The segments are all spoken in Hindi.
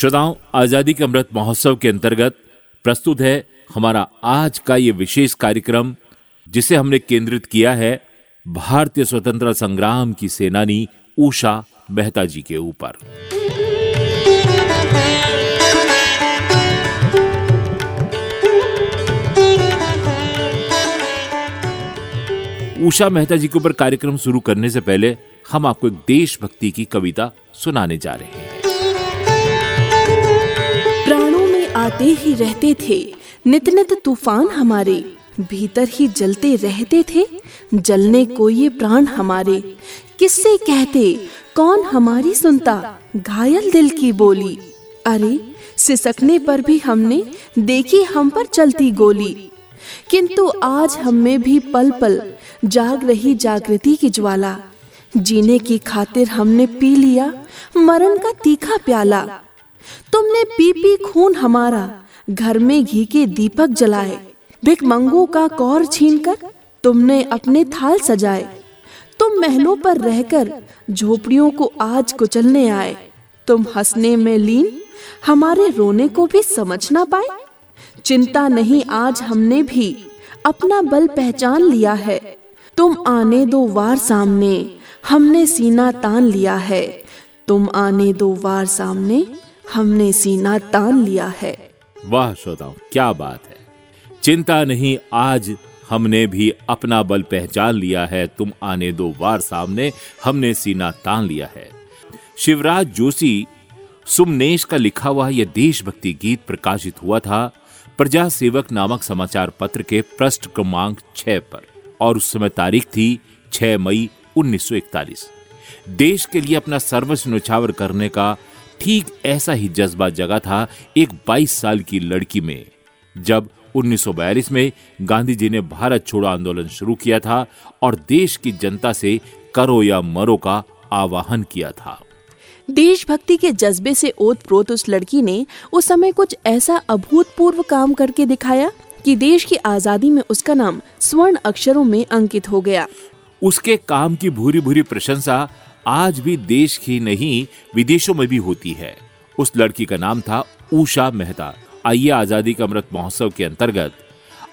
श्रोताओं, आज़ादी के अमृत महोत्सव के अंतर्गत प्रस्तुत है हमारा आज का ये विशेष कार्यक्रम, जिसे हमने केंद्रित किया है भारतीय स्वतंत्रता संग्राम की सेनानी उषा मेहता जी के ऊपर। उषा मेहता जी के ऊपर कार्यक्रम शुरू करने से पहले हम आपको एक देशभक्ति की कविता सुनाने जा रहे हैं। आते ही रहते थे। नित नित तूफ़ान हमारे भीतर ही जलते रहते थे। जलने को ये प्राण हमारे। किससे कहते, कौन हमारी सुनता, घायल दिल की बोली? अरे, सिसकने पर भी हमने देखी हम पर चलती गोली। किंतु आज हम में भी पल पल जाग रही जागृति की ज्वाला। जीने की खातिर हमने पी लिया मरण का तीखा प्याला। तुमने पी पी खून हमारा, घर में घी के दीपक जलाए। भिकमंगों का कौर छीनकर तुमने अपने थाल सजाए। तुम महलों पर रहकर झोपड़ियों को आज कुचलने आए। तुम हंसने में लीन, हमारे रोने को भी समझ ना पाए। चिंता नहीं, आज हमने भी अपना बल पहचान लिया है। तुम आने दो वार सामने, हमने सीना तान लिया है। तुम आने दो वार सामने हमने सीना तान लिया है। वाह श्रोताओं, क्या बात है। चिंता नहीं, आज हमने भी अपना बल पहचान लिया है। तुम आने दो वार सामने, हमने सीना तान लिया है। शिवराज जोशी, सुमनेश का लिखा हुआ यह देशभक्ति गीत प्रकाशित हुआ था प्रजा सेवक नामक समाचार पत्र के पृष्ठ क्रमांक छह पर, और उस समय तारीख थी 6 मई 1941 देश के लिए अपना सर्वस्व न्यौछावर करने का ठीक ऐसा ही जज्बा जगा था एक 22 साल की लड़की में। जब 1942 में गांधी जी ने भारत छोड़ो आंदोलन शुरू किया था और देश की जनता से करो या मरो का आवाहन किया था। देशभक्ति के जज्बे से ओत प्रोत उस लड़की ने उस समय कुछ ऐसा अभूतपूर्व काम करके दिखाया कि देश की आज़ादी में उसका नाम स्वर्ण अक्षरों में अंकित हो गया। उसके काम की भूरी भूरी प्रशंसा आज भी देश की नहीं, विदेशों में भी होती है। उस लड़की का नाम था उषा मेहता। आइए, आज़ादी का अमृत महोत्सव के अंतर्गत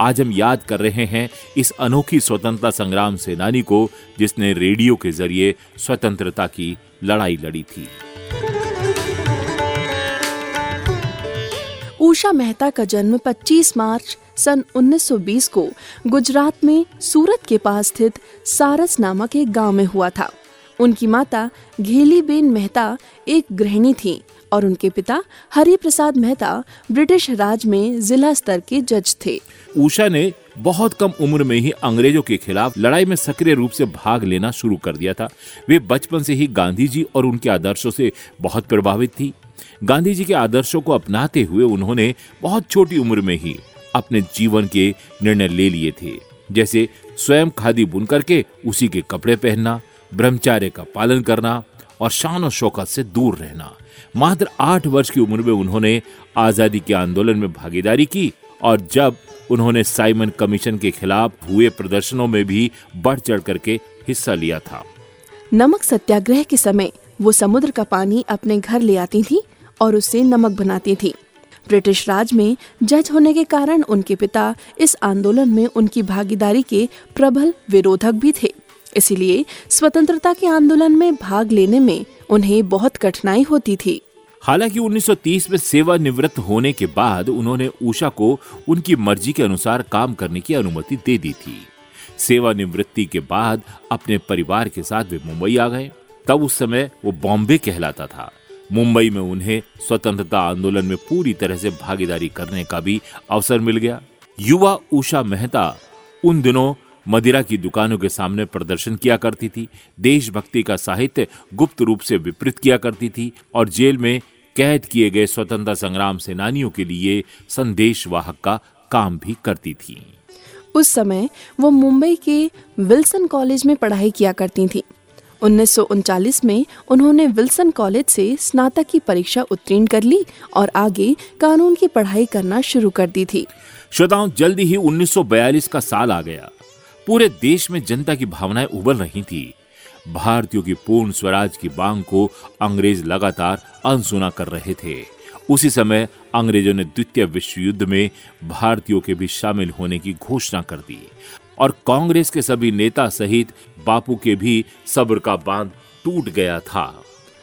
आज हम याद कर रहे हैं इस अनोखी स्वतंत्रता संग्राम सेनानी को, जिसने रेडियो के ज़रिए स्वतंत्रता की लड़ाई लड़ी थी। उषा मेहता का जन्म 25 मार्च सन 1920 को गुजरात में सूरत के पास स्थित सारस नामक एक गाँव में हुआ था। उनकी माता घेली बेन मेहता एक गृहिणी थी और उनके पिता हरि प्रसाद मेहता ब्रिटिश राज में जिला स्तर के जज थे। उषा ने बहुत कम उम्र में ही अंग्रेज़ों के खिलाफ लड़ाई में सक्रिय रूप से भाग लेना शुरू कर दिया था। वे बचपन से ही गांधी जी और उनके आदर्शों से बहुत प्रभावित थी। गांधी जी के आदर्शों को अपनाते हुए उन्होंने बहुत छोटी उम्र में ही अपने जीवन के निर्णय ले लिए थे। जैसे स्वयं खादी बुन करके उसी के कपड़े पहनना ब्रह्मचार्य का पालन करना और शान और शौकत से दूर रहना। मात्र आठ वर्ष की उम्र में उन्होंने आज़ादी के आंदोलन में भागीदारी की और जब उन्होंने साइमन कमीशन के खिलाफ हुए प्रदर्शनों में भी बढ़ चढ़ करके हिस्सा लिया था। नमक सत्याग्रह के समय वो समुद्र का पानी अपने घर ले आती थी और उससे नमक बनाती थी। ब्रिटिश राज में जज होने के कारण उनके पिता इस आंदोलन में उनकी भागीदारी के प्रबल विरोधक भी थे। इसीलिए स्वतंत्रता के आंदोलन में भाग लेने में उन्हें बहुत कठिनाई होती थी। हालाँकि 1930 में सेवा निवृत्त होने के बाद उन्होंने उषा को उनकी मर्ज़ी के अनुसार काम करने की अनुमति दे दी थी। सेवा निवृत्ति के बाद अपने परिवार के साथ वे मुंबई आ गए। तब उस समय वो बॉम्बे कहलाता था। मुंबई में उन्हें स्वतंत्रता आंदोलन में पूरी तरह से भागीदारी करने का भी अवसर मिल गया। युवा उषा मेहता उन दिनों मदिरा की दुकानों के सामने प्रदर्शन किया करती थी देशभक्ति का साहित्य गुप्त रूप से विपरीत किया करती थी और जेल में कैद किए गए स्वतंत्रता संग्राम सेनानियों के लिए संदेश वाहक का काम भी करती थी। उस समय वो मुंबई के विल्सन कॉलेज में पढ़ाई किया करती थी। उन्नीस में उन्होंने विल्सन कॉलेज से स्नातक की परीक्षा उत्तीर्ण कर ली और आगे कानून की पढ़ाई करना शुरू कर दी थी। श्रोताओं जल्दी ही 1942 का साल आ गया। पूरे देश में जनता की भावनाएँ उबल रही थी। भारतीयों की पूर्ण स्वराज की मांग को अंग्रेज़ लगातार अनसुना कर रहे थे। उसी समय अंग्रेज़ों ने द्वितीय विश्व युद्ध में भारतीयों के भी शामिल होने की घोषणा कर दी और कांग्रेस के सभी नेता सहित बापू के भी सब्र का बाँध टूट गया था।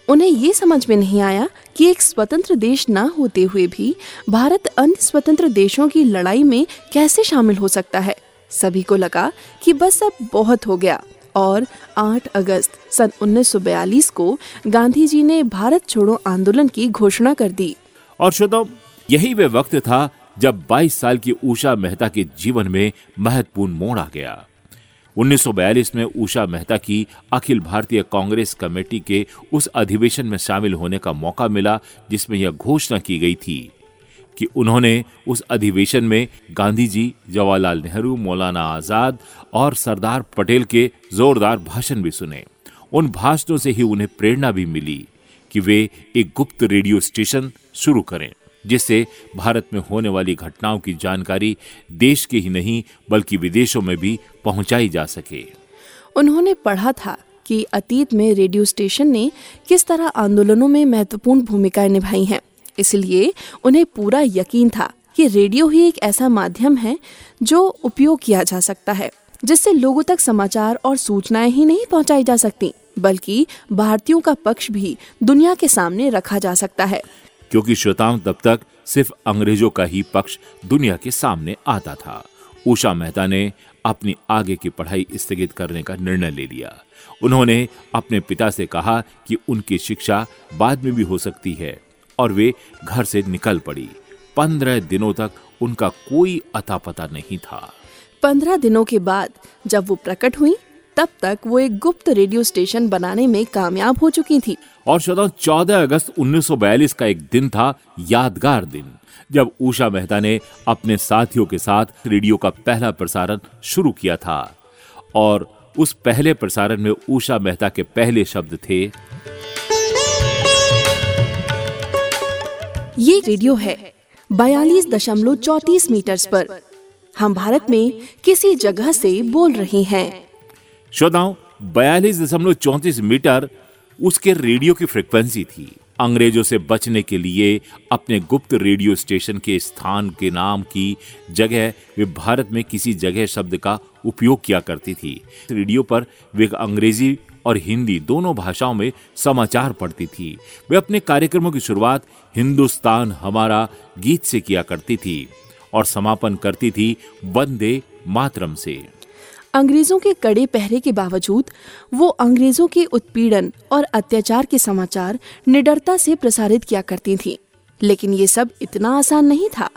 उन्हें ये समझ में नहीं आया कि एक स्वतंत्र देश न होते हुए भी भारत अन्य स्वतंत्र देशों की लड़ाई में कैसे शामिल हो सकता है। सभी को लगा कि बस अब बहुत हो गया। और 8 अगस्त सन 1942 को गांधी जी ने भारत छोड़ो आंदोलन की घोषणा कर दी। और श्रोताओ यही वे वक्त था जब 22 साल की उषा मेहता के जीवन में महत्वपूर्ण मोड़ आ गया। 1942 में उषा मेहता की अखिल भारतीय कांग्रेस कमेटी के उस अधिवेशन में शामिल होने का मौका मिला जिसमें यह घोषणा की गई थी। कि उन्होंने उस अधिवेशन में गांधी जी जवाहरलाल नेहरू, मौलाना आज़ाद और सरदार पटेल के जोरदार भाषण भी सुने। उन भाषणों से ही उन्हें प्रेरणा भी मिली कि वे एक गुप्त रेडियो स्टेशन शुरू करें, जिससे भारत में होने वाली घटनाओं की जानकारी देश के ही नहीं, बल्कि विदेशों में भी पहुंचाई जा सके। उन्होंने पढ़ा था कि अतीत में रेडियो स्टेशन ने किस तरह आंदोलनों में महत्वपूर्ण भूमिकाएँ निभाई हैं। इसलिए उन्हें पूरा यकीन था कि रेडियो ही एक ऐसा माध्यम है जो उपयोग किया जा सकता है, जिससे लोगों तक समाचार और सूचनाएँ ही नहीं पहुंचाई जा सकती, बल्कि भारतीयों का पक्ष भी दुनिया के सामने रखा जा सकता है। क्योंकि श्रोताओं तब तक सिर्फ़ अंग्रेज़ों का ही पक्ष दुनिया के सामने आता था। उषा मेहता ने अपनी आगे की पढ़ाई स्थगित करने का निर्णय ले लिया। उन्होंने अपने पिता से कहा कि उनकी शिक्षा बाद में भी हो सकती है। और वे घर से निकल पड़ी। पंद्रह दिनों तक उनका कोई अता पता नहीं था। पंद्रह दिनों के बाद जब वो प्रकट हुई तब तक वो एक गुप्त रेडियो स्टेशन बनाने में कामयाब हो चुकी थी। और श्रोताओ 14 अगस्त 1942 का एक दिन था यादगार दिन जब उषा मेहता ने अपने साथियों के साथ रेडियो का पहला प्रसारण शुरू किया था। और उस पहले प्रसारण में उषा मेहता के पहले शब्द थे ये रेडियो है बयालीस दशमलव चौतीस मीटर पर। हम भारत में किसी जगह से बोल रहे हैं। श्रोताओं, बयालीस दशमलव चौतीस मीटर उसके रेडियो की फ्रिक्वेंसी थी। अंग्रेज़ों से बचने के लिए अपने गुप्त रेडियो स्टेशन के स्थान के नाम की जगह वे भारत में किसी जगह शब्द का उपयोग किया करती थी। रेडियो पर वे अंग्रेज़ी और हिंदी दोनों भाषाओं में समाचार पढ़ती थी। वे अपने कार्यक्रमों की शुरुआत हिंदुस्तान हमारा गीत से किया करती थी और समापन करती थी वंदे मातरम से। अंग्रेज़ों के कड़े पहरे के बावजूद वो अंग्रेज़ों के उत्पीड़न और अत्याचार के समाचार निडरता से प्रसारित किया करती थी। लेकिन ये सब इतना आसान नहीं था।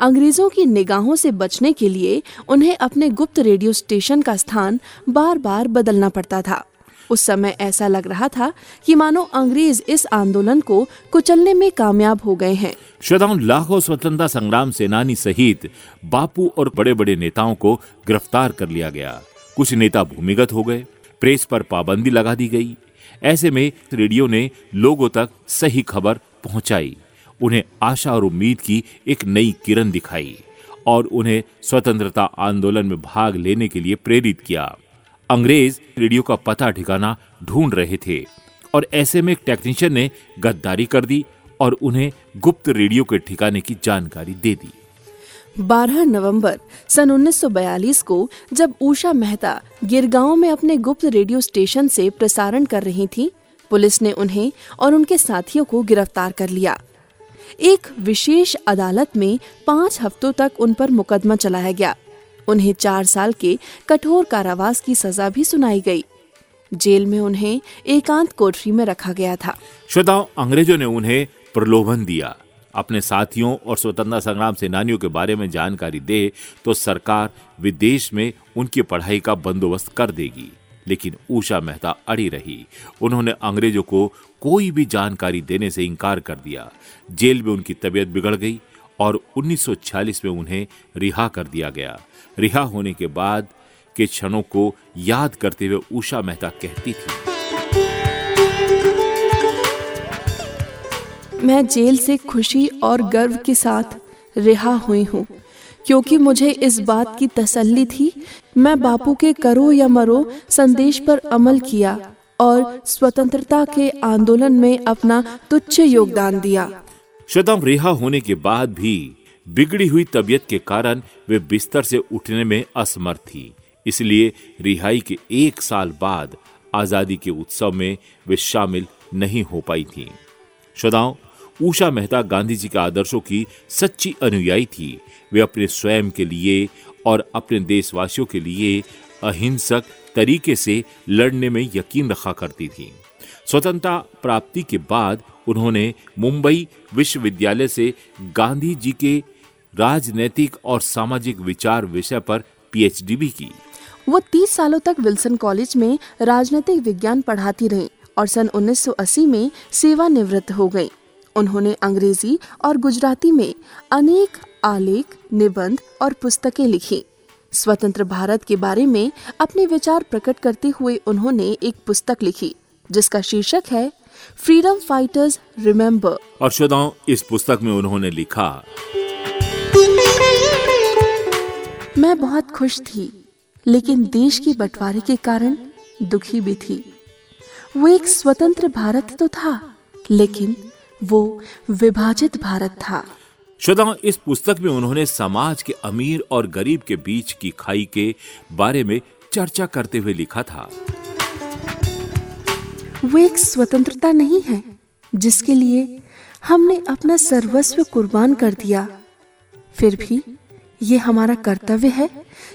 अंग्रेज़ों की निगाहों से बचने के लिए उन्हें अपने गुप्त रेडियो स्टेशन का स्थान बार बार बदलना पड़ता था। उस समय ऐसा लग रहा था कि मानो अंग्रेज़ इस आंदोलन को कुचलने में कामयाब हो गए हैं। श्रोताओं लाखों स्वतंत्रता संग्राम सेनानी सहित बापू और बड़े बड़े नेताओं को गिरफ़्तार कर लिया गया। कुछ नेता भूमिगत हो गए। प्रेस पर पाबंदी लगा दी गई। ऐसे में रेडियो ने लोगों तक सही खबर पहुंचाई। उन्हें आशा और उम्मीद की एक नई किरण दिखाई और उन्हें स्वतंत्रता आंदोलन में भाग लेने के लिए प्रेरित किया। अंग्रेज़ रेडियो का पता ठिकाना ढूंढ रहे थे और ऐसे में एक टेक्नीशियन ने गद्दारी कर दी और उन्हें गुप्त रेडियो के ठिकाने की जानकारी दे दी। 12 नवंबर सन 1942 को जब उषा मेहता गिरगांव में अपने गुप्त रेडियो स्टेशन से प्रसारण कर रही थी, पुलिस ने उन्हें और उनके साथियों को गिरफ़्तार कर लिया। एक विशेष अदालत में पाँच हफ्तों तक उन पर मुकदमा चलाया गया। उन्हें चार साल के कठोर कारावास की सजा भी सुनाई गई। जेल में उन्हें एकांत कोठरी में रखा गया था। श्रोताओं, अंग्रेज़ों ने उन्हें प्रलोभन दिया। अपने साथियों और स्वतंत्रता संग्राम सेनानियों के बारे में जानकारी दे तो सरकार विदेश में उनकी पढ़ाई का बंदोबस्त कर देगी। लेकिन उषा मेहता अड़ी रही। उन्होंने अंग्रेज़ों को कोई भी जानकारी देने से इनकार कर दिया। जेल में उनकी तबीयत बिगड़ गई। और 1946 में उन्हें रिहा कर दिया गया। रिहा होने के बाद के क्षणों को याद करते हुए उषा मेहता कहती थी। मैं जेल से खुशी और गर्व के साथ रिहा हुई हूँ, क्योंकि मुझे इस बात की तसल्ली थी, मैं बापू के करो या मरो संदेश पर अमल किया और स्वतंत्रता के आंदोलन में अपना तुच्छ योगदान दिया। शतम रिहा होने के बाद भी बिगड़ी हुई तबीयत के कारण वे बिस्तर से उठने में असमर्थ थी। इसलिए रिहाई के एक साल बाद आज़ादी के उत्सव में वे शामिल नहीं हो पाई थी। श्रोताओं, उषा मेहता गांधी जी के आदर्शों की सच्ची अनुयायी थी। वे अपने स्वयं के लिए और अपने देशवासियों के लिए अहिंसक तरीके से लड़ने में यकीन रखा करती थी। स्वतंत्रता प्राप्ति के बाद उन्होंने मुंबई विश्वविद्यालय से गांधी जी के राजनैतिक और सामाजिक विचार विषय पर पीएचडी भी की। वो 30 सालों तक विल्सन कॉलेज में राजनीतिक विज्ञान पढ़ाती रहीं और सन 1980 में सेवानिवृत्त हो गई। उन्होंने अंग्रेज़ी और गुजराती में अनेक आलेख, निबंध और पुस्तकें लिखी। स्वतंत्र भारत के बारे में अपने विचार प्रकट करते हुए उन्होंने एक पुस्तक लिखी, जिसका शीर्षक है फ्रीडम फाइटर्स रिमेम्बर और श्रोताओं इस पुस्तक में उन्होंने लिखा मैं बहुत खुश थी लेकिन देश के बंटवारे के कारण दुखी भी थी। वो एक स्वतंत्र भारत तो था लेकिन वो विभाजित भारत था। श्रोताओं इस पुस्तक में उन्होंने समाज के अमीर और गरीब के बीच की खाई के बारे में चर्चा करते हुए लिखा था। वो एक स्वतंत्रता नहीं है, जिसके लिए हमने अपना सर्वस्व कुर्बान कर दिया। फिर भी ये हमारा कर्तव्य है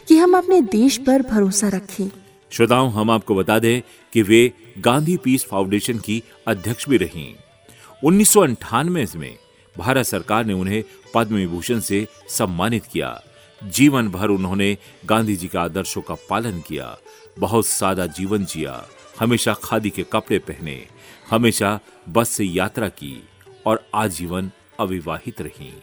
कि हम अपने देश पर भरोसा रखें। श्रोताओं, हम आपको बता दें कि वे गांधी पीस फाउंडेशन की अध्यक्ष भी रहीं। उन्नीस में भारत सरकार ने उन्हें पद्म विभूषण से सम्मानित किया। जीवन भर उन्होंने गांधी जी के आदर्शों का पालन किया। बहुत सादा जीवन जिया, हमेशा खादी के कपड़े पहने, हमेशा बस से यात्रा की और आजीवन अविवाहित रही।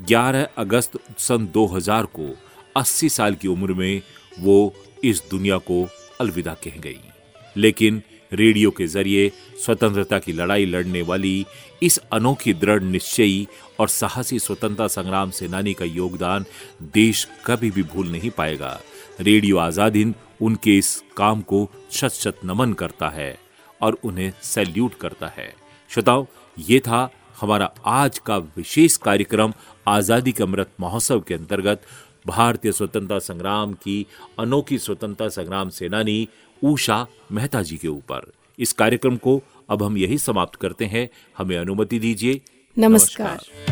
11 अगस्त सन 2000 को 80 साल की उम्र में वो इस दुनिया को अलविदा कह गई। लेकिन रेडियो के ज़रिए स्वतंत्रता की लड़ाई लड़ने वाली इस अनोखी दृढ़ निश्चयी और साहसी स्वतंत्रता संग्राम सेनानी का योगदान देश कभी भी भूल नहीं पाएगा। रेडियो आज़ाद हिंद उनके इस काम को शत शत नमन करता है और उन्हें सैल्यूट करता है। श्रोताओं, ये था हमारा आज का विशेष कार्यक्रम आज़ादी के अमृत महोत्सव के अंतर्गत भारतीय स्वतंत्रता संग्राम की अनोखी स्वतंत्रता संग्राम सेनानी उषा मेहता जी के ऊपर। इस कार्यक्रम को अब हम यही समाप्त करते हैं। हमें अनुमति दीजिए। नमस्कार, नमस्कार।